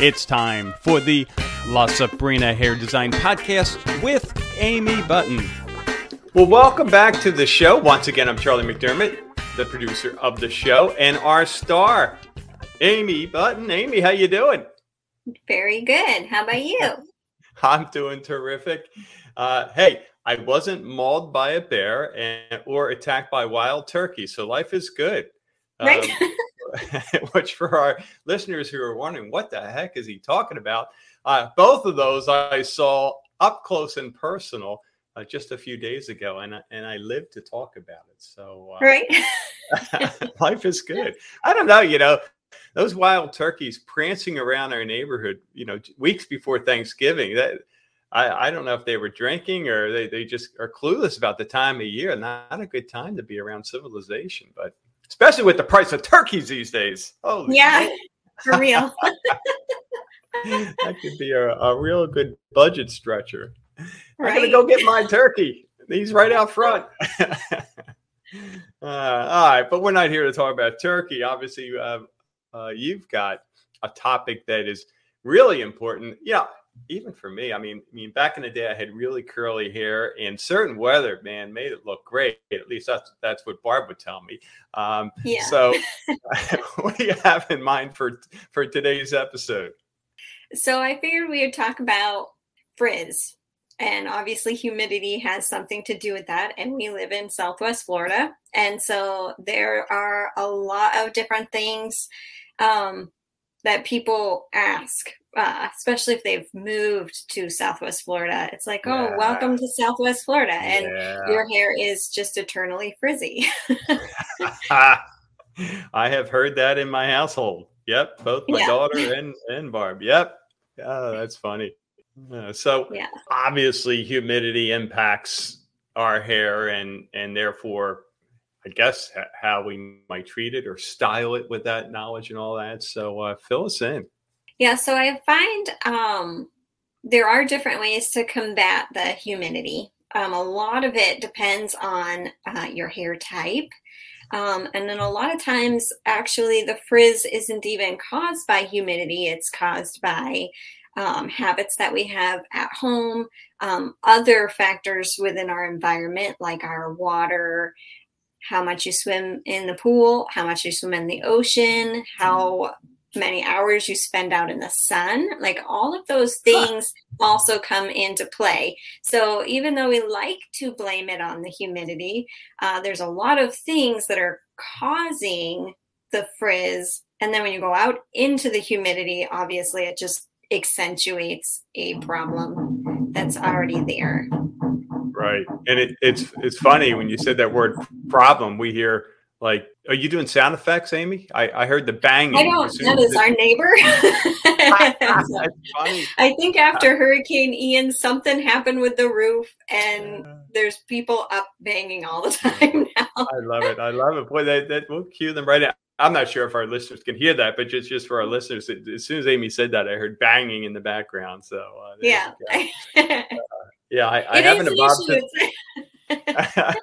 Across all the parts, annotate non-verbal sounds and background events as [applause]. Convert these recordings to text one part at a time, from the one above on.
It's time for the La Sabrina Hair Design Podcast with Amy Button. Well, welcome back to the show. Once again, I'm Charlie McDermott, the producer of the show, and our star, Amy Button. Amy, how you doing? Very good. How about you? [laughs] I'm doing terrific. Uh, hey, I wasn't mauled by a bear and, or attacked by wild turkey, so life is good. Right. [laughs] [laughs] Which for our listeners who are wondering what the heck is he talking about? Uh, both of those i saw up close and personal uh, just a few days ago and, and i lived to talk about it. So uh, right. [laughs] [laughs] life is good. I don't know you know those wild turkeys prancing around our neighborhood you know weeks before thanksgiving that I, I don't know if they were drinking or they, they just are clueless about the time of year. Not a good time to be around civilization, but especially with the price of turkeys these days. Oh, yeah, [laughs] for real. [laughs] that could be a, a real good budget stretcher. Right. I'm gonna go get my turkey. He's right out front. [laughs] uh, all right, but we're not here to talk about turkey. Obviously, uh, uh, you've got a topic that is really important. Yeah, even for me, I mean, I mean, back in the day, I had really curly hair, and certain weather, man, made it look great. At least that's that's what Barb would tell me. Um, yeah. So, [laughs] [laughs] what do you have in mind for for today's episode? So I figured we would talk about frizz, and obviously humidity has something to do with that. And we live in Southwest Florida, and so there are a lot of different things um, that people ask uh, especially if they've moved to Southwest Florida. It's like, oh, yeah. welcome to Southwest Florida, and yeah. your hair is just eternally frizzy. [laughs] I have heard that in my household. Yep, both my yeah. daughter and and Barb. Yep, oh, that's funny. Uh, so obviously, humidity impacts our hair, and and therefore I guess how we might treat it or style it with that knowledge and all that. So uh, fill us in. Yeah, so I find um, there are different ways to combat the humidity. Um, a lot of it depends on uh, your hair type. Um, and then a lot of times, actually, the frizz isn't even caused by humidity, it's caused by um, habits that we have at home, um, other factors within our environment, like our water, how much you swim in the pool, how much you swim in the ocean, how many hours you spend out in the sun like all of those things also come into play. So even though we like to blame it on the humidity uh, there's a lot of things that are causing the frizz. And then when you go out into the humidity obviously it just accentuates a problem that's already there right and it, it's it's funny when you said that word problem we hear like, are you doing sound effects, Amy? I, I heard the banging. I don't. That is our neighbor. [laughs] I think after Hurricane Ian, something happened with the roof, and there's people up banging all the [laughs] time now. I love it. I love it. Boy, that, that we'll cue them right now. I'm not sure if our listeners can hear that, but just just for our listeners, as soon as Amy said that, I heard banging in the background. So uh, yeah, uh, [laughs] yeah, I, I haven't evolved. [laughs]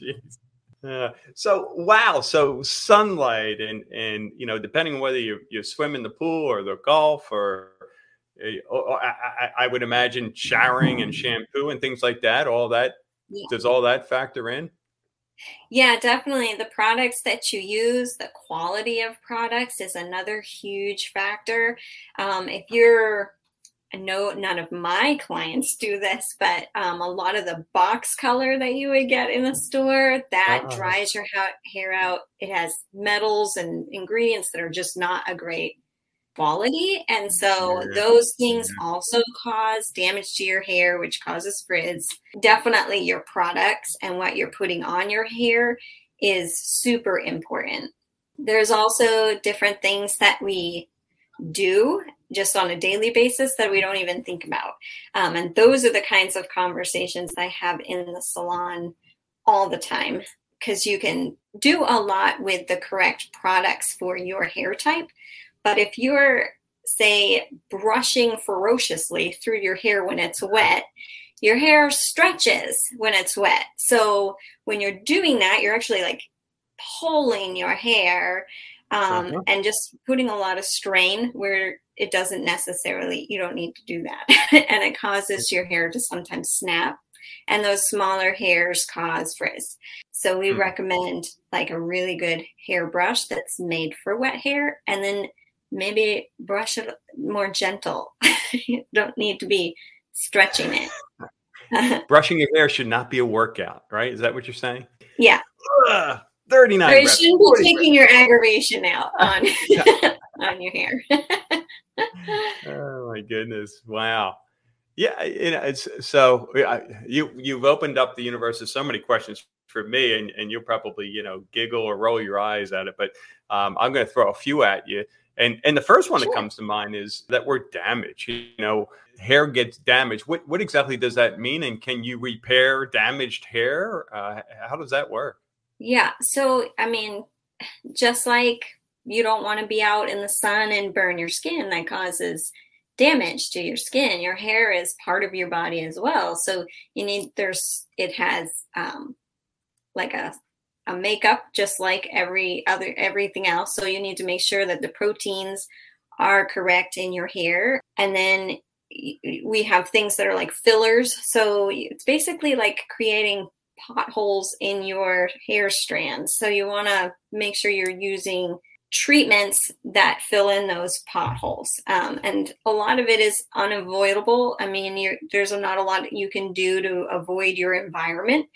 Jeez. Yeah. So wow. So sunlight and and you know depending on whether you you swim in the pool or the Gulf or, eh, or I, I, would imagine showering and shampoo and things like that. All that yeah. does all that factor in? Yeah, definitely. The products that you use, the quality of products is another huge factor. Um, if you're I know none of my clients do this, but um, a lot of the box color that you would get in the store that uh-huh. dries your ha- hair out. It has metals and ingredients that are just not a great quality, and so those things also cause damage to your hair, which causes frizz. Definitely, your products and what you're putting on your hair is super important. There's also different things that we do just on a daily basis that we don't even think about. Um, and those are the kinds of conversations I have in the salon all the time because you can do a lot with the correct products for your hair type. But if you're, say, brushing ferociously through your hair when it's wet, your hair stretches when it's wet. So when you're doing that, you're actually like pulling your hair um, uh-huh. and just putting a lot of strain where it doesn't necessarily, you don't need to do that. [laughs] and it causes your hair to sometimes snap. And those smaller hairs cause frizz. So we mm. recommend like a really good hairbrush that's made for wet hair and then maybe brush it more gentle. [laughs] you don't need to be stretching it. [laughs] Brushing your hair should not be a workout, right? Is that what you're saying? Yeah. Ugh, 39. Or you shouldn't be taking your aggravation out on [laughs] on your hair. [laughs] oh my goodness! Wow. Yeah, you know, it's so you you've opened up the universe of so many questions for me, and, and you'll probably you know giggle or roll your eyes at it, but um, I'm going to throw a few at you. And and the first one sure. that comes to mind is that word damage. You know, hair gets damaged. What what exactly does that mean? And can you repair damaged hair? Uh, how does that work? Yeah. So I mean, just like you don't want to be out in the sun and burn your skin, that causes damage to your skin. Your hair is part of your body as well. So you need there's it has um like a a makeup just like every other everything else. So you need to make sure that the proteins are correct in your hair. And then we have things that are like fillers. So it's basically like creating potholes in your hair strands. So you want to make sure you're using treatments that fill in those potholes. Um, and a lot of it is unavoidable. I mean, there's not a lot you can do to avoid your environment.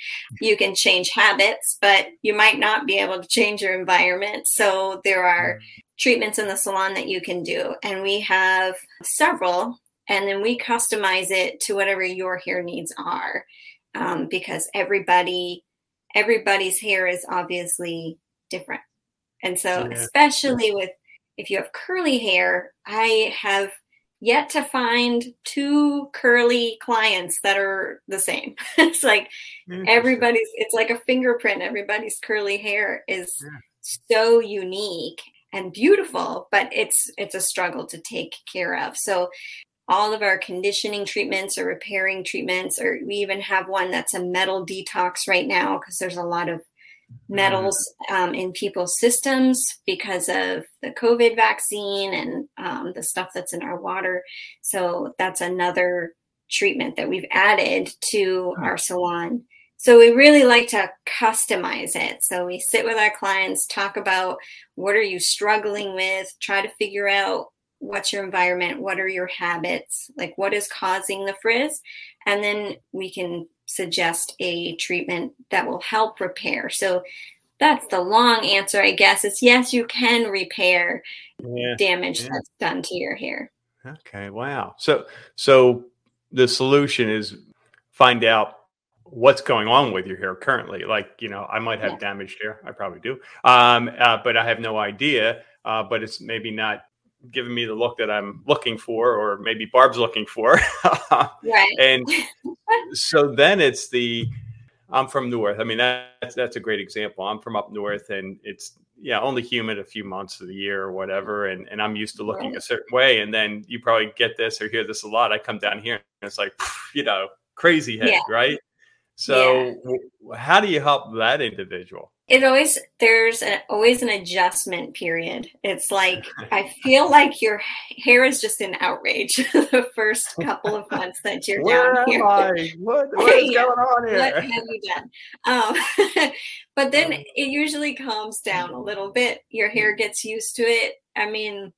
You can change habits, but you might not be able to change your environment. So there are treatments in the salon that you can do. And we have several, and then we customize it to whatever your hair needs are. Um, because everybody everybody's hair is obviously different and so, yeah. especially with if you have curly hair, I have yet to find two curly clients that are the same. [laughs] it's like everybody's, it's like a fingerprint. Everybody's curly hair is yeah. so unique and beautiful, but it's it's a struggle to take care of. So all of our conditioning treatments or repairing treatments, or we even have one that's a metal detox right now because there's a lot of metals um, in people's systems because of the COVID vaccine and um, the stuff that's in our water. So that's another treatment that we've added to our salon. So we really like to customize it. So we sit with our clients, talk about what are you struggling with, try to figure out what's your environment, what are your habits, like what is causing the frizz, and then we can suggest a treatment that will help repair. So that's the long answer, I guess. Is yes, you can repair yeah. damage yeah. that's done to your hair. Okay, wow. So so the solution is find out what's going on with your hair currently. Like, you know, I might have yeah. damaged hair. I probably do. Um, uh, but I have no idea. Uh, but it's maybe not giving me the look that I'm looking for, or maybe Barb's looking for. [laughs] right. And [laughs] so then it's the I'm from North. I mean, that's that's a great example. I'm from up north, and it's yeah only humid a few months of the year or whatever, and and I'm used to looking right. a certain way. And then you probably get this or hear this a lot. I come down here, and it's like you know crazy head, yeah. right? So, yeah. how do you help that individual? It always there's a, always an adjustment period. It's like i feel like your hair is just in outrage [laughs] the first couple of months that you're Where down here. I? what, what is going on here? what have you done? Um, [laughs] but then it usually calms down a little bit. Your hair gets used to it. I mean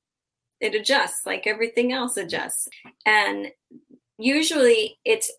it adjusts like everything else adjusts. And usually it's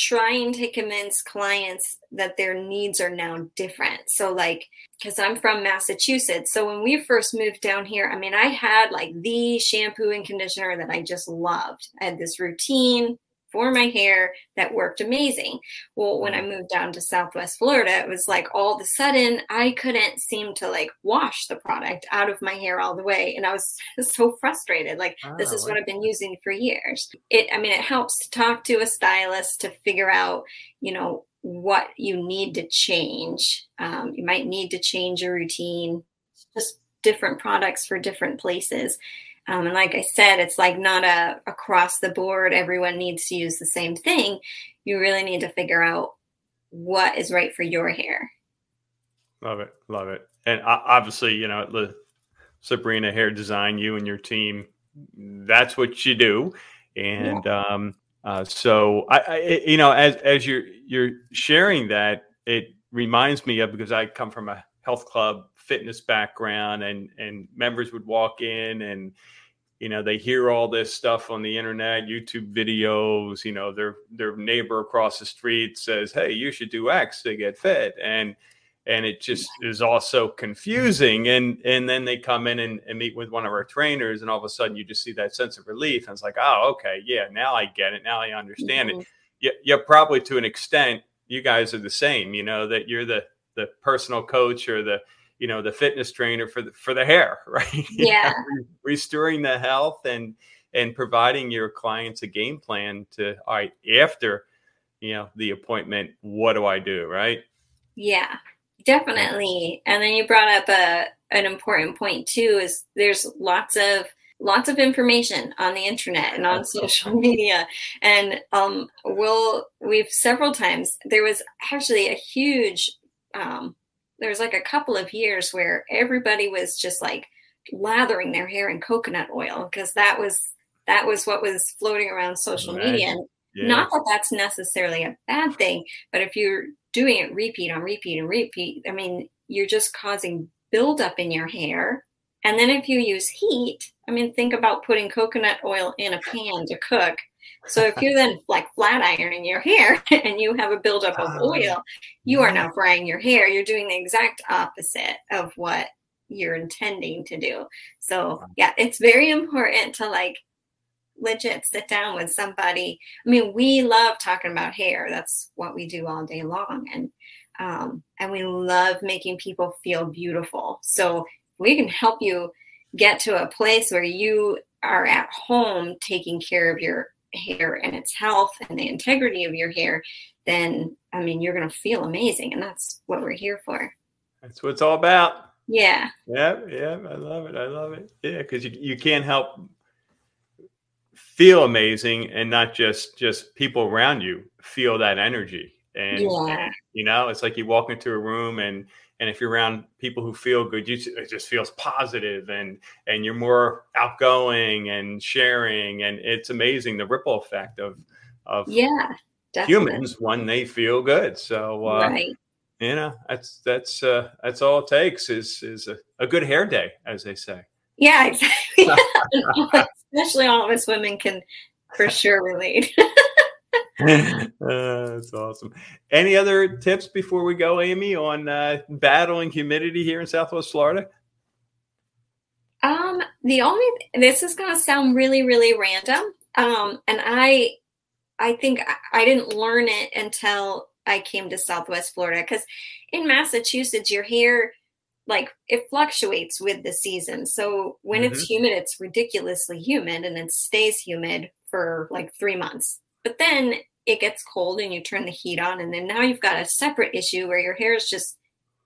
trying to convince clients that their needs are now different. So, like, because I'm from Massachusetts. So, when we first moved down here, I mean, I had like the shampoo and conditioner that I just loved. I had this routine for my hair that worked amazing. Well, when I moved down to Southwest Florida, it was like all of a sudden I couldn't seem to like wash the product out of my hair all the way. And I was [laughs] so frustrated. Like, oh, this is what I've been using for years. It, I mean, it helps to talk to a stylist to figure out, you know, what you need to change. Um, you might need to change your routine, just different products for different places. Um, and like I said, it's like not a across the board, everyone needs to use the same thing. You really need to figure out what is right for your hair. Love it. Love it. And obviously, you know, the Sabrina Hair Design, you and your team, that's what you do. And yeah. um, uh, so I, I, you know, as as you're you're sharing that, it reminds me of because I come from a health club fitness background, and and members would walk in and you know they hear all this stuff on the internet youtube videos you know their their neighbor across the street says hey you should do x to get fit. And and it just is also confusing. And and then they come in and, and, meet with one of our trainers and all of a sudden you just see that sense of relief. And it's like oh okay yeah now i get it. Now i understand mm-hmm. it yeah, yeah probably to an extent you guys are the same you know that you're the the personal coach or the you know the fitness trainer for the for the hair [laughs] right? Yeah. restoring the health and and providing your clients a game plan to all right after you know the appointment what do i do right? Yeah definitely. And then you brought up a an important point too is there's lots of lots of information on the internet and on social [laughs] media. And um we'll we've several times there was actually a huge um there was like a couple of years where everybody was just like lathering their hair in coconut oil because that was that was what was floating around social right. media and yeah. not that that's necessarily a bad thing but if you're doing it repeat on repeat and repeat i mean you're just causing buildup in your hair and then if you use heat i mean think about putting coconut oil in a pan to cook so if you're then like flat ironing your hair [laughs] and you have a buildup of ah, oil, you are now frying your hair. You're doing the exact opposite of what you're intending to do. So yeah, it's very important to like legit sit down with somebody. I mean, we love talking about hair. That's what we do all day long. And um, and we love making people feel beautiful. So we can help you get to a place where you are at home taking care of your hair and its health and the integrity of your hair, then I mean you're gonna feel amazing, and that's what we're here for. That's what it's all about. Yeah. Yeah, yeah, I love it. I love it. Yeah, because you you can't help feel amazing and not just just people around you feel that energy and, yeah. and you know it's like you walk into a room and and if you're around people who feel good you it just feels positive and and you're more outgoing and sharing. And it's amazing the ripple effect of of yeah definitely. humans when they feel good. So uh, right. you know that's that's uh, that's all it takes is is a, a good hair day as they say. Yeah [laughs] exactly. [laughs] Especially all of us women can for sure relate [laughs] [laughs] that's awesome. Any other tips before we go, Amy, on uh, battling humidity here in Southwest Florida? Um, the only this is going to sound really, really random. Um, and I, I think I, didn't learn it until I came to Southwest Florida because in Massachusetts, your hair like it fluctuates with the season. So when mm-hmm. it's humid, it's ridiculously humid and it stays humid for like three months. But then it gets cold and you turn the heat on and then now you've got a separate issue where your hair is just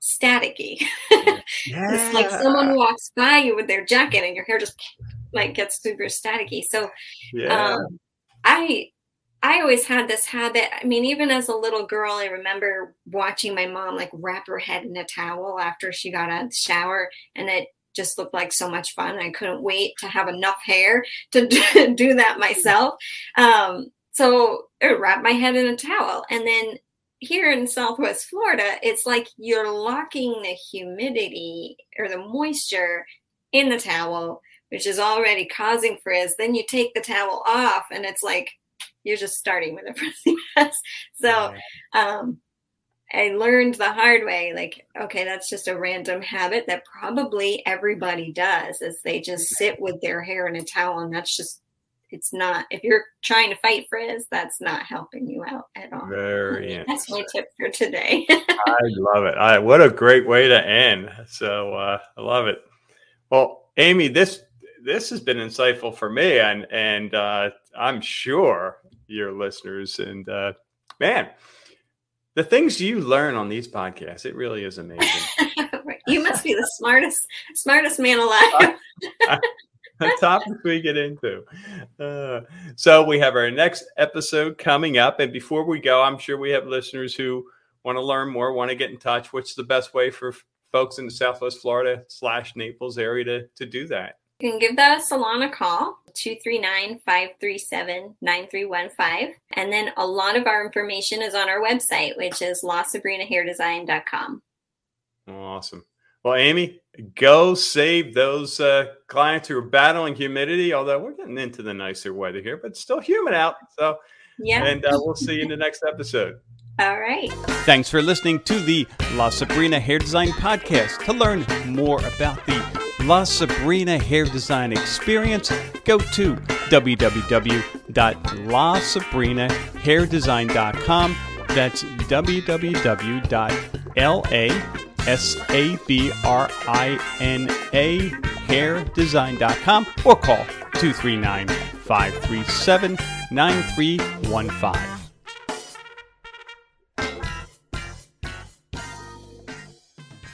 staticky. Yeah. [laughs] it's like someone walks by you with their jacket and your hair just like gets super staticky. So yeah. um, I I always had this habit. I mean, even as a little girl, I remember watching my mom like wrap her head in a towel after she got out of the shower, and it just looked like so much fun. I couldn't wait to have enough hair to [laughs] do that myself. Um, so I wrap my head in a towel. And then here in Southwest Florida, it's like you're locking the humidity or the moisture in the towel, which is already causing frizz. Then you take the towel off, and it's like you're just starting with a [laughs] frizzy mess. So, um, I learned the hard way like, okay, that's just a random habit that probably everybody does, is they just sit with their hair in a towel, and that's just it's not if you're trying to fight frizz that's not helping you out at all. Very [laughs] that's my tip for today. [laughs] I love it. I, what a great way to end. So uh, i love it. Well amy this this has been insightful for me and and uh, i'm sure your listeners and uh, man the things you learn on these podcasts it really is amazing. [laughs] You must be the smartest smartest man alive topics we get into. Uh, so we have our next episode coming up, and before we go, I'm sure we have listeners who want to learn more, want to get in touch. What's the best way for folks in the Southwest Florida slash Naples area to, to do that? You can give the salon a call, 239-537-9315. And then a lot of our information is on our website, which is lasabrinahairdesign.com. Awesome. Well, Amy, go save those uh, clients who are battling humidity, although we're getting into the nicer weather here, but still humid out. So, yeah. And uh, we'll see you in the next episode. All right. Thanks for listening to the La Sabrina Hair Design Podcast. To learn more about the La Sabrina Hair Design Experience, go to www.lasabrinahairdesign.com. That's www.lasabrinahairdesign.com or call 239 537 9315.